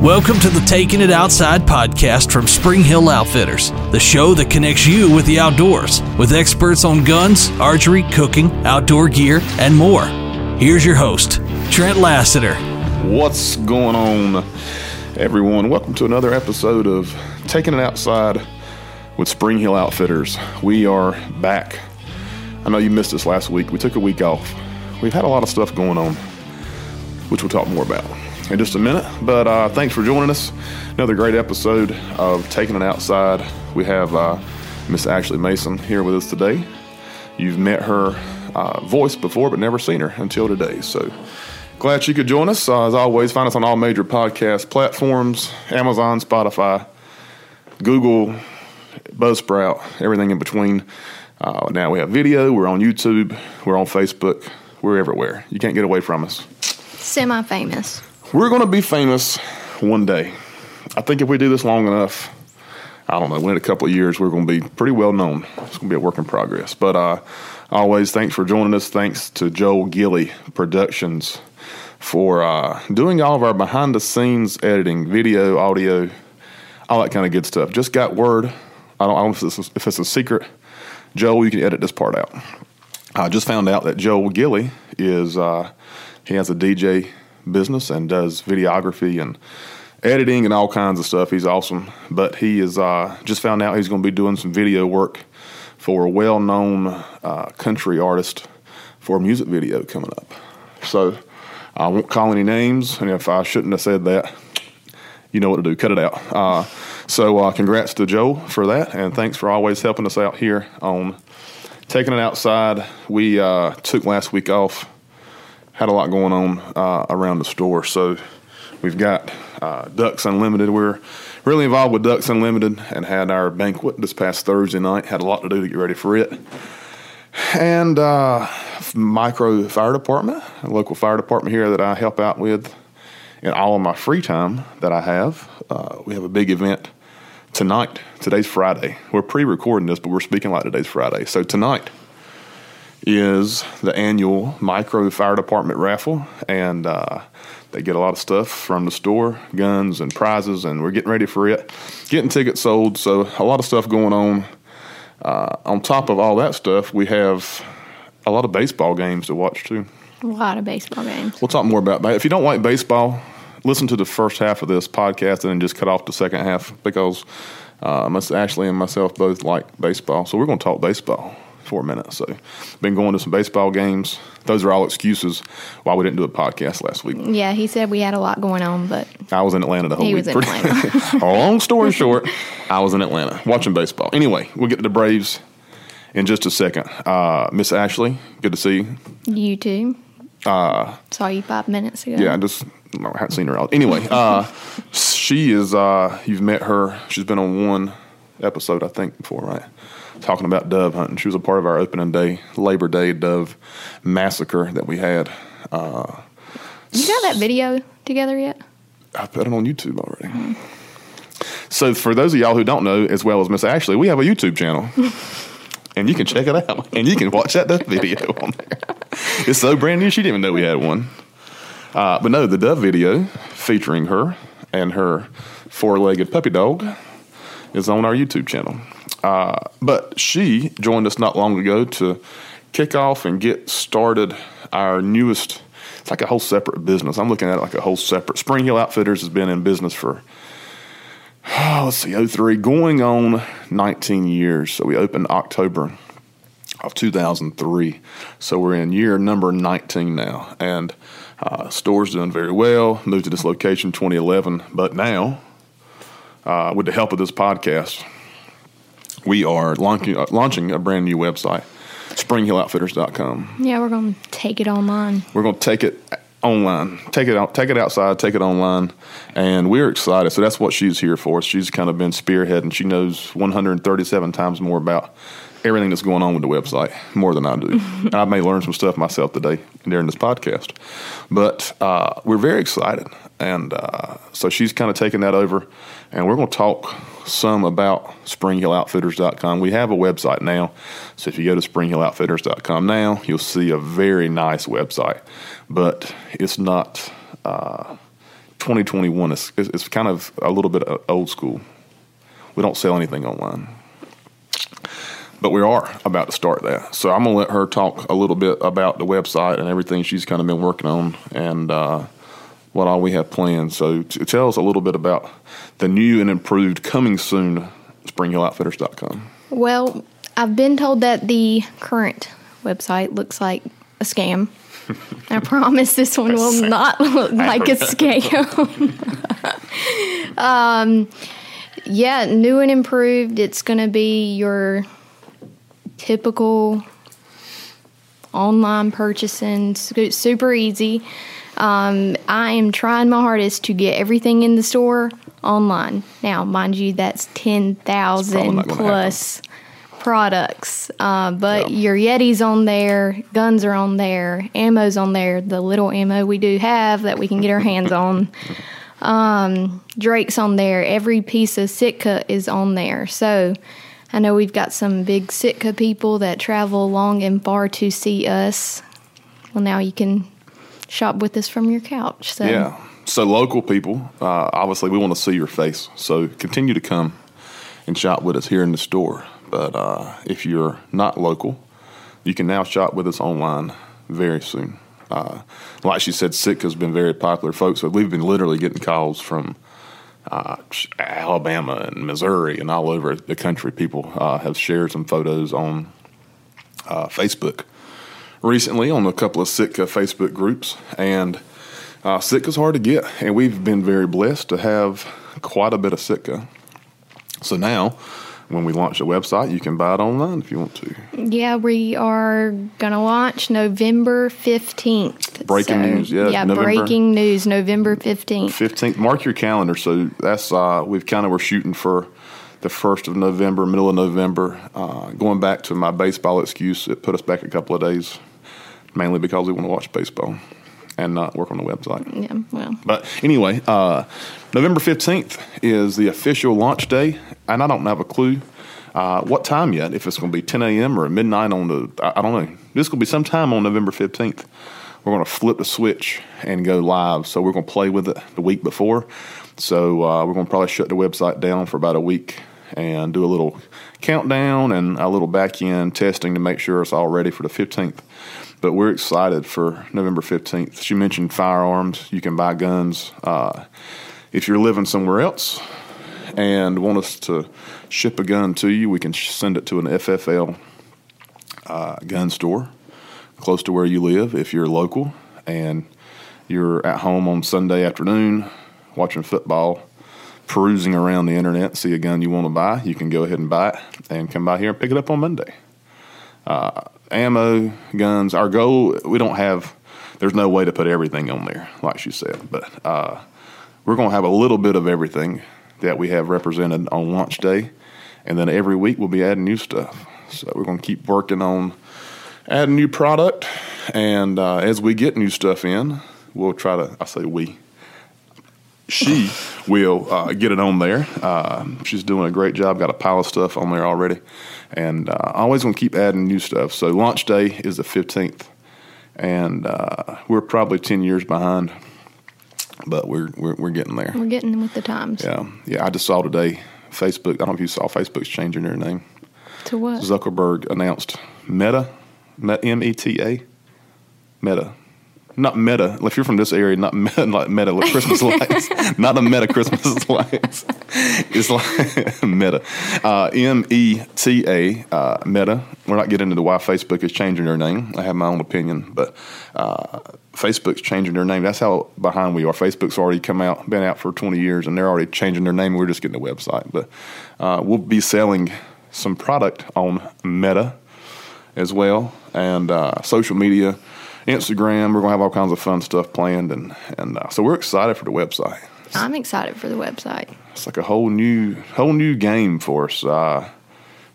Welcome to the Taking It Outside podcast from Spring Hill Outfitters, the show that connects you with the outdoors, with experts on guns, archery, cooking, outdoor gear, and more. Here's your host, Trent Lassiter. What's going on, everyone? Welcome to another episode of Taking It Outside with Spring Hill Outfitters. We are back. I know you missed us last week. We took a week off. We've had a lot of stuff going on, which we'll talk more about in just a minute. But uh, thanks for joining us. Another great episode of Taking It Outside. We have uh, Miss Ashley Mason here with us today. You've met her uh, voice before, but never seen her until today. So glad she could join us. Uh, as always, find us on all major podcast platforms Amazon, Spotify, Google, Buzzsprout, everything in between. Uh, now we have video, we're on YouTube, we're on Facebook, we're everywhere. You can't get away from us. Semi famous. We're going to be famous one day. I think if we do this long enough, I don't know, within a couple of years, we're going to be pretty well known. It's going to be a work in progress. But uh, always, thanks for joining us. Thanks to Joel Gilly Productions for uh, doing all of our behind the scenes editing, video, audio, all that kind of good stuff. Just got word. I don't, I don't know if it's, if it's a secret. Joel, you can edit this part out. I just found out that Joel Gilly is, uh, he has a DJ business and does videography and editing and all kinds of stuff. He's awesome. But he is uh, just found out he's going to be doing some video work for a well known uh, country artist for a music video coming up. So I won't call any names, and if I shouldn't have said that, you know what to do. Cut it out. Uh, so uh, congrats to Joe for that, and thanks for always helping us out here on taking it outside. We uh, took last week off had a lot going on uh, around the store. So we've got uh, Ducks Unlimited. We're really involved with Ducks Unlimited and had our banquet this past Thursday night. Had a lot to do to get ready for it. And uh, Micro Fire Department, local fire department here that I help out with in all of my free time that I have. Uh, we have a big event tonight. Today's Friday. We're pre recording this, but we're speaking like today's Friday. So tonight, is the annual micro fire department raffle, and uh, they get a lot of stuff from the store, guns and prizes, and we're getting ready for it. Getting tickets sold, so a lot of stuff going on. Uh, on top of all that stuff, we have a lot of baseball games to watch too. A lot of baseball games. We'll talk more about that. If you don't like baseball, listen to the first half of this podcast and then just cut off the second half because uh, Miss Ashley and myself both like baseball. So we're going to talk baseball for a minute. So, been going to some baseball games. Those are all excuses why we didn't do a podcast last week. Yeah, he said we had a lot going on, but I was in Atlanta the whole he week. was in Atlanta. long story short, I was in Atlanta watching baseball. Anyway, we'll get to the Braves in just a second. Uh, Miss Ashley, good to see you. You too. Uh, Saw you five minutes ago. Yeah, I just I haven't seen her out. Anyway, uh, she is. Uh, you've met her. She's been on one episode, I think, before, right? Talking about dove hunting. She was a part of our opening day, Labor Day dove massacre that we had. Uh, you got that video together yet? I put it on YouTube already. Mm. So, for those of y'all who don't know, as well as Miss Ashley, we have a YouTube channel. and you can check it out. And you can watch that dove video on there. It's so brand new, she didn't even know we had one. Uh, but no, the dove video featuring her and her four legged puppy dog is on our YouTube channel. Uh, but she joined us not long ago to kick off and get started our newest. It's like a whole separate business. I'm looking at it like a whole separate. Spring Hill Outfitters has been in business for oh, let's see, 03, going on 19 years. So we opened October of 2003. So we're in year number 19 now, and uh, store's doing very well. Moved to this location 2011, but now, uh, with the help of this podcast, we are launching, uh, launching a brand new website, springhilloutfitters.com. Yeah, we're going to take it online. We're going to take it online, take it out, take it outside, take it online, and we're excited. So that's what she's here for. She's kind of been spearheading. She knows 137 times more about everything that's going on with the website more than I do. and I may learn some stuff myself today during this podcast, but uh, we're very excited, and uh, so she's kind of taking that over, and we're going to talk some about SpringHillOutfitters.com. We have a website now, so if you go to SpringHillOutfitters.com now, you'll see a very nice website, but it's not uh, 2021 is it's kind of a little bit old school. We don't sell anything online, but we are about to start that. So I'm gonna let her talk a little bit about the website and everything she's kind of been working on and uh, what all we have planned. So t- tell us a little bit about the new and improved coming soon SpringHillOutfitters.com. Well, I've been told that the current website looks like a scam. I promise this one will not look like a scam. um, yeah, new and improved. It's going to be your typical online purchasing, super easy. Um, I am trying my hardest to get everything in the store online. Now, mind you, that's 10,000 plus products. Uh, but your Yeti's on there, guns are on there, ammo's on there, the little ammo we do have that we can get our hands on. Um, Drake's on there. Every piece of Sitka is on there. So I know we've got some big Sitka people that travel long and far to see us. Well, now you can shop with us from your couch. So yeah. So local people, uh, obviously, we want to see your face. So continue to come and shop with us here in the store. But uh, if you're not local, you can now shop with us online very soon. Uh, like she said, Sitka's been very popular, folks. We've been literally getting calls from uh, Alabama and Missouri and all over the country. People uh, have shared some photos on uh, Facebook recently on a couple of Sitka Facebook groups, and uh, Sitka's hard to get, and we've been very blessed to have quite a bit of Sitka. So now when we launch the website, you can buy it online if you want to. Yeah, we are going to launch November 15th. Breaking so, news, yeah. Yeah, November, breaking news, November 15th. 15th. Mark your calendar. So that's, uh, we've kind of, we're shooting for the 1st of November, middle of November. Uh, going back to my baseball excuse, it put us back a couple of days, mainly because we want to watch baseball and not work on the website. Yeah, well. But anyway, uh, November 15th is the official launch day, and I don't have a clue uh, what time yet, if it's going to be 10 a.m. or midnight on the, I, I don't know. This will be sometime on November 15th. We're going to flip the switch and go live. So we're going to play with it the week before. So uh, we're going to probably shut the website down for about a week and do a little countdown and a little back end testing to make sure it's all ready for the 15th. But we're excited for November 15th. She mentioned firearms. You can buy guns. Uh, if you're living somewhere else and want us to ship a gun to you, we can send it to an FFL uh, gun store close to where you live if you're local and you're at home on Sunday afternoon watching football, perusing around the internet, see a gun you want to buy, you can go ahead and buy it and come by here and pick it up on Monday. Uh, ammo, guns. Our goal, we don't have, there's no way to put everything on there, like she said, but uh, we're going to have a little bit of everything that we have represented on launch day. And then every week we'll be adding new stuff. So we're going to keep working on adding new product. And uh, as we get new stuff in, we'll try to, I say we, she will uh, get it on there. Uh, she's doing a great job. Got a pile of stuff on there already, and uh, I always want to keep adding new stuff. So launch day is the fifteenth, and uh, we're probably ten years behind, but we're, we're we're getting there. We're getting with the times. Yeah, yeah. I just saw today Facebook. I don't know if you saw Facebook's changing their name. To what? Zuckerberg announced Meta, M E T A, Meta not meta. If you're from this area, not meta, like meta like Christmas lights, not a meta Christmas lights. It's like meta, uh, M E T A, uh, meta. We're not getting into why Facebook is changing their name. I have my own opinion, but uh, Facebook's changing their name. That's how behind we are. Facebook's already come out, been out for 20 years, and they're already changing their name. We're just getting a website, but uh, we'll be selling some product on Meta as well and uh, social media Instagram. We're gonna have all kinds of fun stuff planned, and and uh, so we're excited for the website. I'm excited for the website. It's like a whole new whole new game for us. Uh,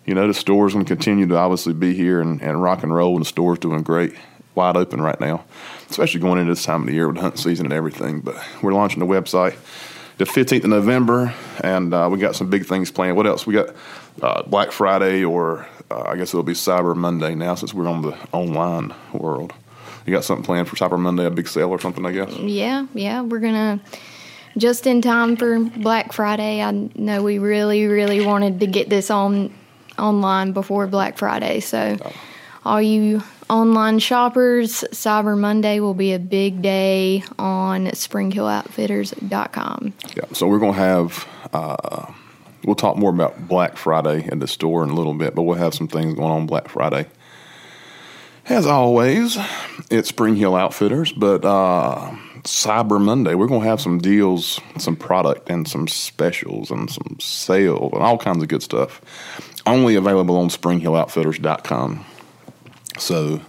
you know, the store's going to continue to obviously be here and, and rock and roll, and the store's doing great, wide open right now, especially going into this time of the year with hunting season and everything. But we're launching the website the 15th of November, and uh, we got some big things planned. What else? We got uh, Black Friday, or uh, I guess it'll be Cyber Monday now since we're on the online world. You got something planned for Cyber Monday, a big sale or something, I guess? Yeah, yeah. We're going to just in time for Black Friday. I know we really, really wanted to get this on online before Black Friday. So, oh. all you online shoppers, Cyber Monday will be a big day on SpringHillOutfitters.com. Yeah, so we're going to have. Uh, we'll talk more about Black Friday in the store in a little bit, but we'll have some things going on Black Friday. As always, it's Spring Hill Outfitters, but uh, Cyber Monday, we're going to have some deals, some product, and some specials, and some sales, and all kinds of good stuff. Only available on SpringHillOutfitters.com. So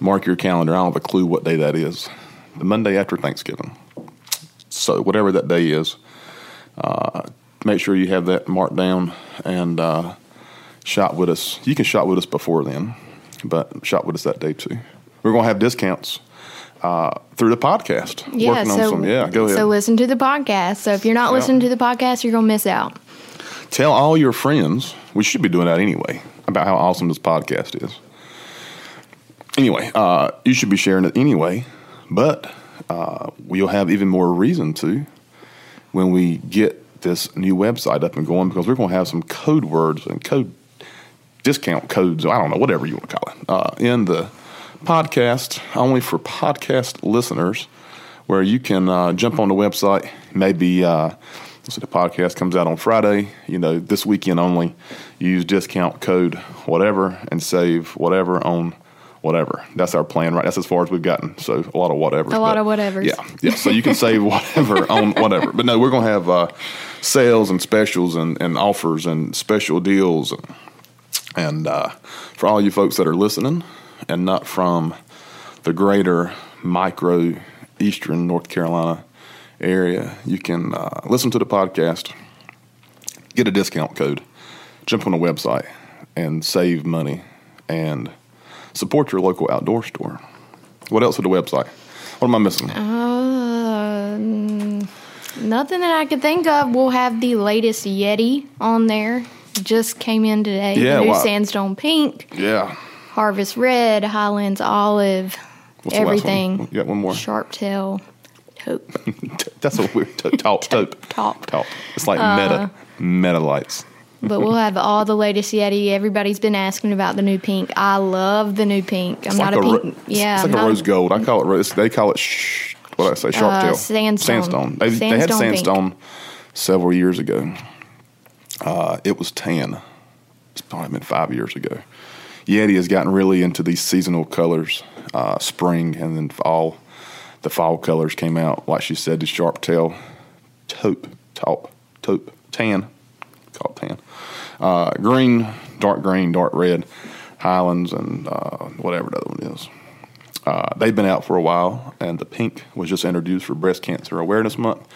mark your calendar. I don't have a clue what day that is. The Monday after Thanksgiving. So whatever that day is, uh, make sure you have that marked down and uh, shop with us. You can shop with us before then, but shop with us that day too. We're going to have discounts. Uh, through the podcast. Yeah, so, some, yeah, go ahead. So listen to the podcast. So if you're not yeah. listening to the podcast, you're going to miss out. Tell all your friends. We should be doing that anyway about how awesome this podcast is anyway, uh, you should be sharing it anyway, but uh, we'll have even more reason to when we get this new website up and going because we're going to have some code words and code discount codes. I don't know, whatever you want to call it, uh, in the podcast only for podcast listeners, where you can uh, jump on the website. Maybe uh, so the podcast comes out on Friday. You know, this weekend only. Use discount code whatever and save whatever on whatever. That's our plan, right? That's as far as we've gotten. So a lot of whatever. A lot of whatever. Yeah, yeah. So you can save whatever on whatever. But no, we're going to have uh, sales and specials and, and offers and special deals. And, and uh, for all you folks that are listening and not from the greater micro eastern North Carolina area, you can uh, listen to the podcast, get a discount code, jump on the website, and save money and – support your local outdoor store. What else at the website? What am I missing? Uh, nothing that I can think of. We'll have the latest Yeti on there. Just came in today. Yeah, new Sandstone Pink. Yeah. Harvest Red, Highlands Olive, What's everything. You got one more. Sharp Tail. Taupe. That's a weird taupe. Taupe. Taupe. Taupe. It's like uh, meta. Meta lights but we'll have all the latest Yeti. Everybody's been asking about the new pink. I love the new pink. I'm it's not like a, pink. Ro- yeah, it's like a rose gold. I call it rose. They call it sh- what I say sharp uh, tail sandstone. Sandstone. They, sandstone they had sandstone pink. several years ago. Uh, it was tan. It's probably been five years ago. Yeti has gotten really into these seasonal colors, uh, spring and then fall. The fall colors came out, like she said, the sharp tail, taupe, taupe, taupe, tan, called tan. Uh, green, dark green, dark red, Highlands, and uh, whatever the other one is. Uh, they've been out for a while, and the pink was just introduced for Breast Cancer Awareness Month.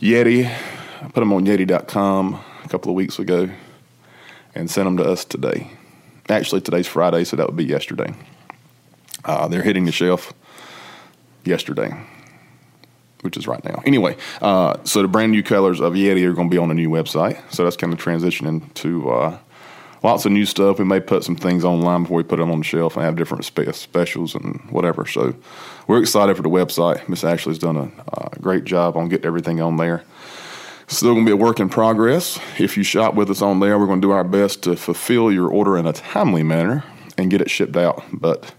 Yeti, I put them on Yeti.com a couple of weeks ago and sent them to us today. Actually, today's Friday, so that would be yesterday. Uh, they're hitting the shelf yesterday which is right now. Anyway, uh, so the brand new colors of Yeti are going to be on a new website. So that's kind of transitioning to uh, lots of new stuff. We may put some things online before we put them on the shelf and have different spe- specials and whatever. So we're excited for the website. Miss Ashley's done a uh, great job on getting everything on there. Still going to be a work in progress. If you shop with us on there, we're going to do our best to fulfill your order in a timely manner and get it shipped out. But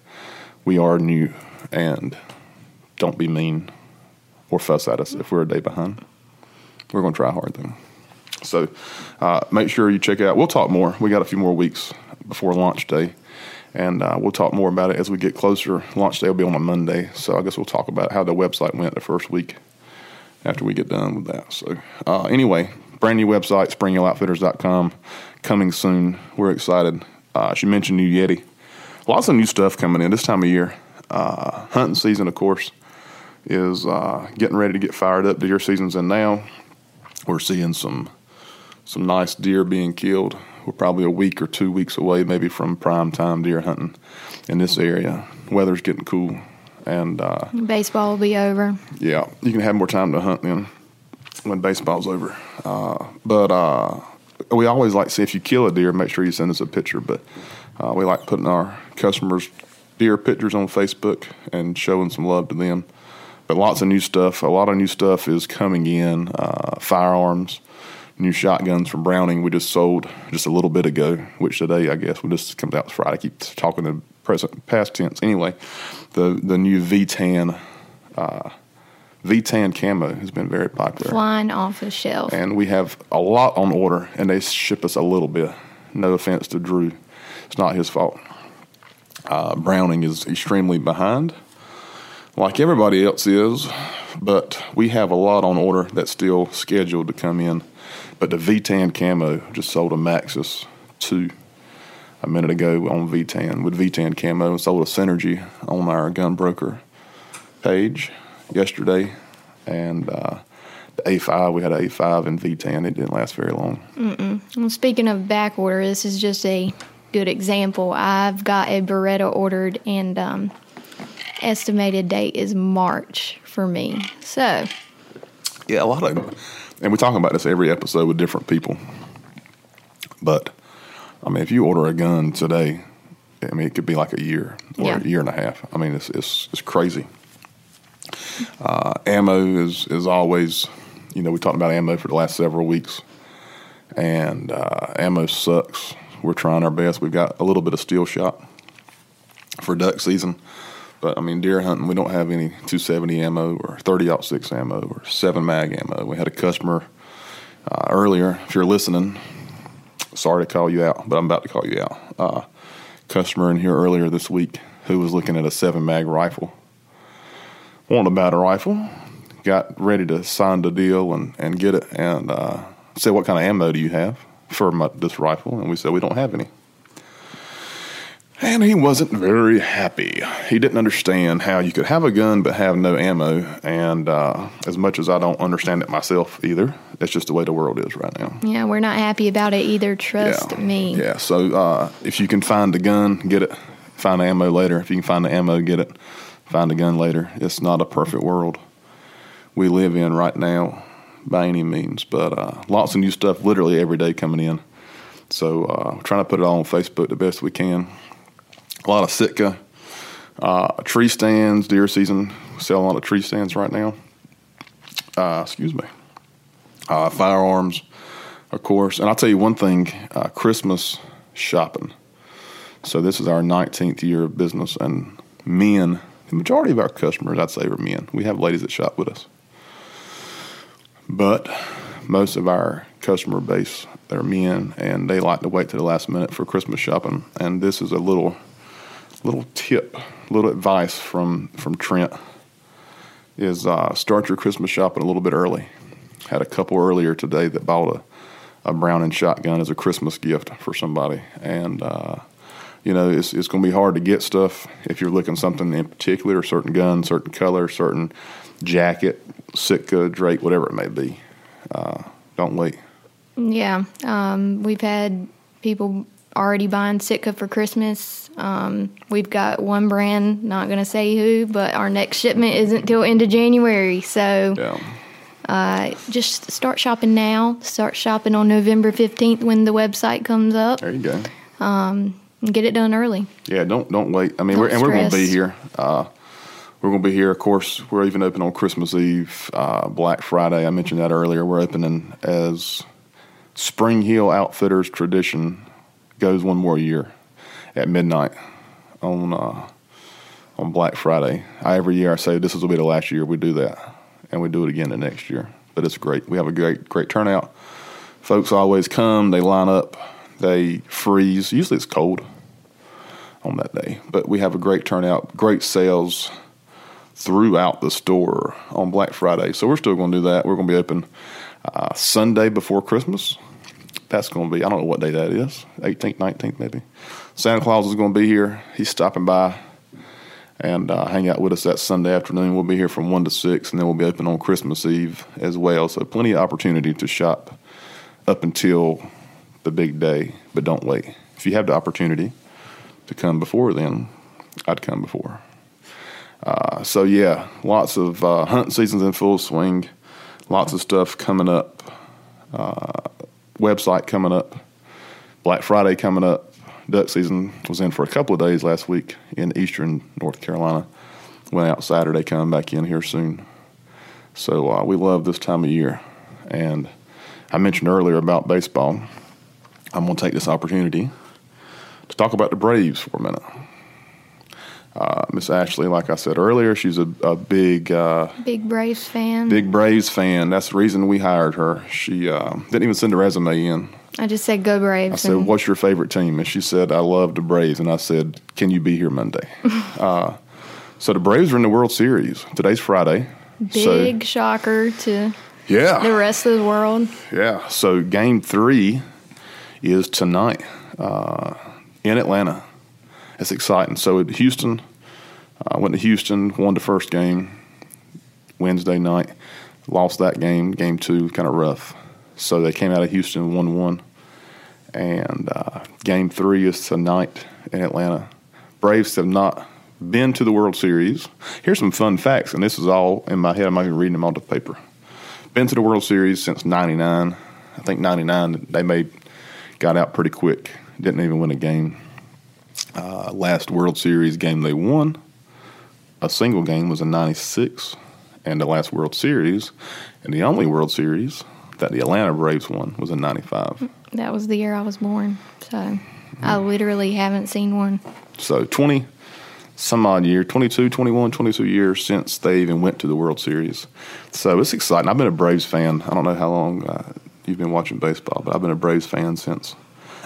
we are new and don't be mean or fuss at us if we're a day behind. We're going to try hard though. So uh, make sure you check out. We'll talk more. We got a few more weeks before launch day, and uh, we'll talk more about it as we get closer. Launch day will be on a Monday, so I guess we'll talk about how the website went the first week after we get done with that. So uh, anyway, brand new website, springhilloutfitters.com, coming soon. We're excited. Uh, she mentioned new Yeti. Lots of new stuff coming in this time of year. Uh, hunting season, of course is uh, getting ready to get fired up. Deer season's in now. We're seeing some some nice deer being killed. We're probably a week or two weeks away, maybe from prime time deer hunting in this area. Weather's getting cool, and uh, baseball will be over. Yeah, you can have more time to hunt then when baseball's over. Uh, but uh, we always like to see if you kill a deer, make sure you send us a picture. But uh, we like putting our customers' deer pictures on Facebook and showing some love to them but lots of new stuff. A lot of new stuff is coming in. Uh, firearms, new shotguns from Browning. We just sold just a little bit ago, which today I guess we just comes out Friday. I keep talking the present past tense. Anyway, the the new V-tan. Uh, V-tan camo has been very popular. Flying off the shelf. And we have a lot on order, and they ship us a little bit. No offense to Drew, it's not his fault. Uh, Browning is extremely behind, like everybody else is, but we have a lot on order that's still scheduled to come in. But the V-tan camo just sold a Maxus 2 a minute ago on V-tan with V-tan camo. And sold a Cynergy on our gun broker page yesterday, and uh, the A5 we had an A5 and V10. It didn't last very long. Well, speaking of back order, this is just a good example. I've got a Beretta ordered, and um, estimated date is March for me. So Yeah, a lot of, and we're talking about this every episode with different people. But I mean, if you order a gun today, I mean, it could be like a year or Yeah. a year and a half. I mean, it's it's, it's crazy. Uh, ammo is is always, you know, we talked about ammo for the last several weeks, and uh, ammo sucks. We're trying our best. We've got a little bit of steel shot for duck season, but I mean, deer hunting, we don't have any 270 ammo or 30 six ammo or seven mag ammo. We had a customer uh, earlier. If you're listening, sorry to call you out, but I'm about to call you out. Uh, customer in here earlier this week who was looking at a seven mag rifle. Wanted to buy a rifle, got ready to sign the deal and, and get it, and uh, said, What kind of ammo do you have for my, this rifle? And we said, We don't have any. And he wasn't very happy. He didn't understand how you could have a gun but have no ammo. And uh, as much as I don't understand it myself either, that's just the way the world is right now. yeah, we're not happy about it either. Trust yeah. me. Yeah. So uh, if you can find the gun, get it. Find the ammo later. If you can find the ammo, get it. Find a gun later. It's not a perfect world we live in right now by any means, but uh, lots of new stuff literally every day coming in. So uh, we're trying to put it all on Facebook the best we can. A lot of Sitka uh, tree stands, deer season. We sell a lot of tree stands right now. Uh, excuse me. Uh, firearms, of course. And I'll tell you one thing uh, Christmas shopping. So this is our 19th year of business, and men, the majority of our customers, I'd say, are men. We have ladies that shop with us. But most of our customer base are men, and they like to wait to the last minute for Christmas shopping. And this is a little little tip, little advice from from Trent is uh, start your Christmas shopping a little bit early. Had a couple earlier today that bought a, a Browning shotgun as a Christmas gift for somebody, and uh, you know it's it's going to be hard to get stuff if you're looking something in particular, certain gun, certain color, certain jacket, Sitka, Drake, whatever it may be. Uh, don't wait. Yeah, um, we've had people already buying Sitka for Christmas. Um, we've got one brand, not going to say who, but our next shipment isn't till end of January. So Yeah. uh, just start shopping now. Start shopping on November 15th when the website comes up There you go. and get it done early. Yeah, don't don't wait. I mean, Don't we're, and we're going to be here. Uh, we're going to be here. Of course, we're even open on Christmas Eve, uh, Black Friday. I mentioned that earlier. We're opening as Spring Hill Outfitters tradition goes one more year at midnight on uh, on Black Friday. I, every year I say this will be the last year we do that, and we do it again the next year. But it's great. We have a great great turnout. Folks always come. They line up. They freeze. Usually it's cold on that day. But we have a great turnout, great sales throughout the store on Black Friday. So we're still going to do that. We're going to be open uh, Sunday before Christmas. That's going to be, I don't know what day that is, 18th, 19th maybe. Santa Claus is going to be here. He's stopping by and uh, hang out with us that Sunday afternoon. We'll be here from 1 to 6, and then we'll be open on Christmas Eve as well. So plenty of opportunity to shop up until the big day, but don't wait. If you have the opportunity to come before then, I'd come before. Uh, so yeah, lots of uh, hunting seasons in full swing. Lots of stuff coming up. Website coming up. Black Friday coming up. Duck season was in for a couple of days last week in eastern North Carolina. Went out Saturday, coming back in here soon. So uh, we love this time of year. And I mentioned earlier about baseball. I'm going to take this opportunity to talk about the Braves for a minute. Uh, Miss Ashley, like I said earlier, she's a, a big uh, big Braves fan. Big Braves fan. That's the reason we hired her. She uh, didn't even send a resume in. I just said go Braves. I said, "What's your favorite team?" And she said, "I love the Braves." And I said, "Can you be here Monday?" Uh, so the Braves are in the World Series. Today's Friday. Big so, shocker to yeah the rest of the world. Yeah. So Game Three is tonight uh, in Atlanta. It's exciting. So Houston, I went to Houston, won the first game Wednesday night, lost that game. Game two, kind of rough. So they came out of Houston 1 1. And uh, game three is tonight in Atlanta. Braves have not been to the World Series. Here's some fun facts, and this is all in my head. I'm not even reading them on the paper. Been to the World Series since '99. I think '99 they made got out pretty quick. Didn't even win a game. Uh, last World Series game they won, a single game was in '96, and the last World Series, and the only World Series that the Atlanta Braves won was in '95. That was the year I was born, so I literally haven't seen one. So 20 some odd year 22, 21, 22 years since they even went to the World Series. So it's exciting. I've been a Braves fan. I don't know how long uh, you've been watching baseball, but I've been a Braves fan since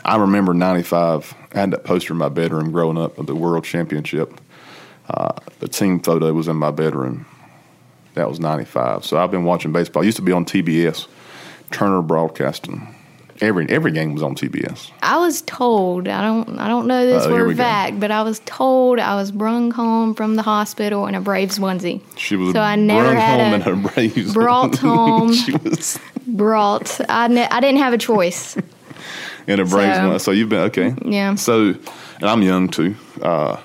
I remember 95. I had that poster in my bedroom growing up of the World Championship. Uh, the team photo was in my bedroom. That was 95. So I've been watching baseball. I used to be on TBS, Turner Broadcasting every every game was on TBS. I was told I don't I don't know this uh, for a fact, but I was told I was brung home from the hospital in a Braves onesie. She was so I never had home a, in a Braves brought home. she was brought. I ne- I didn't have a choice. In a Braves so, one, so you've been okay. Yeah. So, and I'm young too, uh,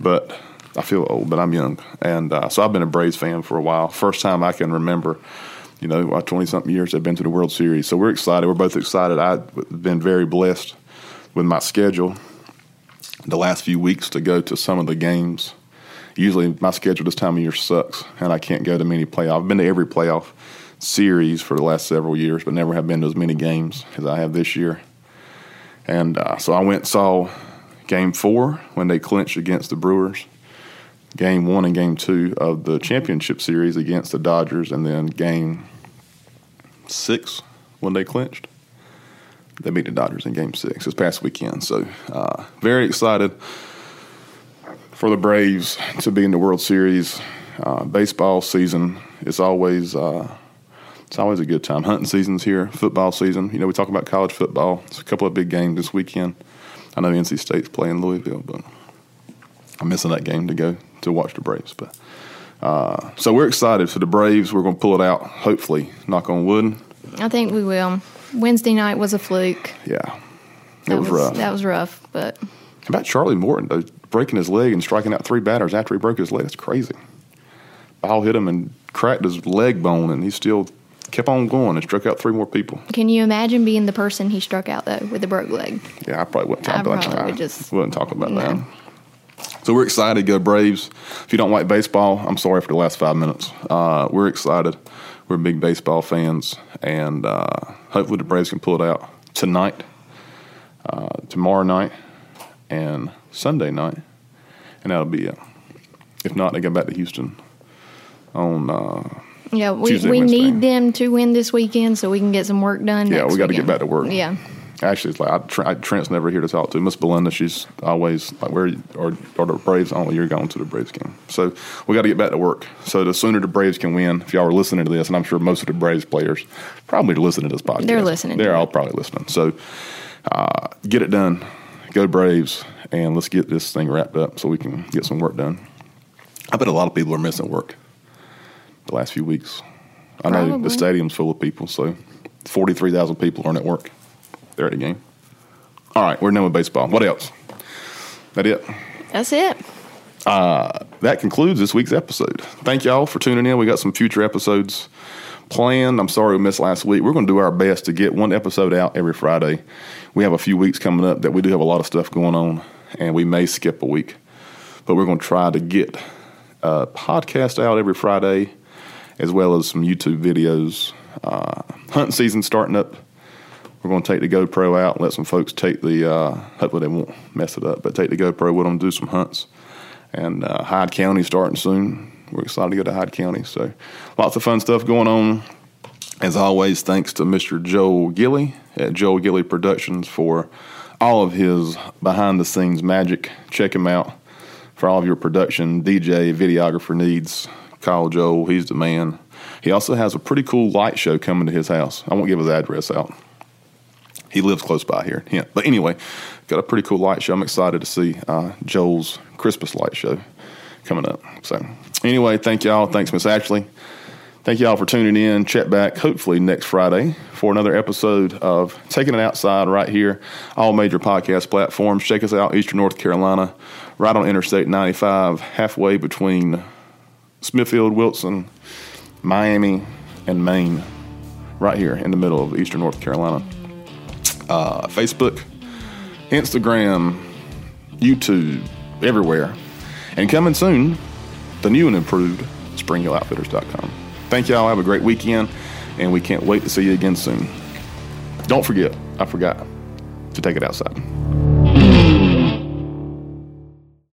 but I feel old, but I'm young, and uh, so I've been a Braves fan for a while. First time I can remember you know, 20 something years I've been to the World Series. So we're excited. We're both excited. I've been very blessed with my schedule the last few weeks to go to some of the games. Usually my schedule this time of year sucks and I can't go to many playoff. I've been to every playoff series for the last several years, but never have been to as many games as I have this year. And uh, so I went and saw game four when they clinched against the Brewers game one and game two of the championship series against the Dodgers, and then game six when they clinched. They beat the Dodgers in game six this past weekend. So, uh, very excited for the Braves to be in the World Series. Uh, baseball season is always. Uh, it's always a good time. Hunting season's here, football season. You know, we talk about college football. It's a couple of big games this weekend. I know NC State's playing Louisville, but I'm missing that game to go to watch the Braves. But uh, so we're excited for the Braves. We're going to pull it out. Hopefully, knock on wood. I think we will. Wednesday night was a fluke. Yeah, it was, was, rough. That was rough, but. How about Charlie Morton though, breaking his leg and striking out three batters after he broke his leg? That's crazy. Ball hit him and cracked his leg bone, and he still kept on going and struck out three more people. Can you imagine being the person he struck out though with the broke leg? Yeah, I probably wouldn't talk I about that. Would just wouldn't talk about no. that. So we're excited. Go Braves. If you don't like baseball, I'm sorry for the last five minutes. Uh, we're excited. We're big baseball fans, and uh, hopefully the Braves can pull it out tonight, uh, tomorrow night, and Sunday night, and that'll be it. If not, they go back to Houston on. Yeah, we, Tuesday, we need them to win this weekend so we can get some work done. Yeah, we got to get back to work. Yeah actually, it's like I, Trent's never here to talk to. Miss Belinda, she's always like, "Where or or the Braves only? You're going to the Braves game." So we got to get back to work. So the sooner the Braves can win, if y'all are listening to this, and I'm sure most of the Braves players probably listen to this podcast. They're listening. They're all probably listening. So uh, get it done. Go Braves, and let's get this thing wrapped up so we can get some work done. I bet a lot of people are missing work the last few weeks. I Probably. know the stadium's full of people, so 43,000 people aren't at work. They're at a game. All right, we're done with baseball. What else? That it? That's it. Uh, that concludes this week's episode. Thank y'all for tuning in. We got some future episodes planned. I'm sorry we missed last week. We're going to do our best to get one episode out every Friday. We have a few weeks coming up that we do have a lot of stuff going on, and we may skip a week, but we're going to try to get a podcast out every Friday, as well as some YouTube videos. Uh, season starting up. We're going to take the GoPro out let some folks take the. Uh, hopefully they won't mess it up, but take the GoPro with them, do some hunts. And uh, Hyde County starting soon. We're excited to go to Hyde County. So lots of fun stuff going on. As always, thanks to Mr. Joel Gilly at Joel Gilly Productions for all of his behind the scenes magic. Check him out for all of your production, DJ, videographer needs. Call Joel, he's the man. He also has a pretty cool light show coming to his house. I won't give his address out. He lives close by here. Yeah. But anyway, got a pretty cool light show. I'm excited to see uh, Joel's Christmas light show coming up. So, anyway, thank y'all. Thanks, Miss Ashley. Thank y'all for tuning in. Check back hopefully next Friday for another episode of Taking It Outside right here. All major podcast platforms. Check us out, Eastern North Carolina, right on Interstate 95, halfway between Smithfield, Wilson, Miami, and Maine, right here in the middle of Eastern North Carolina. Uh, Facebook, Instagram, YouTube, everywhere. And coming soon, the new and improved SpringHillOutfitters.com. Thank y'all. Have a great weekend, and we can't wait to see you again soon. Don't forget, I forgot to take it outside.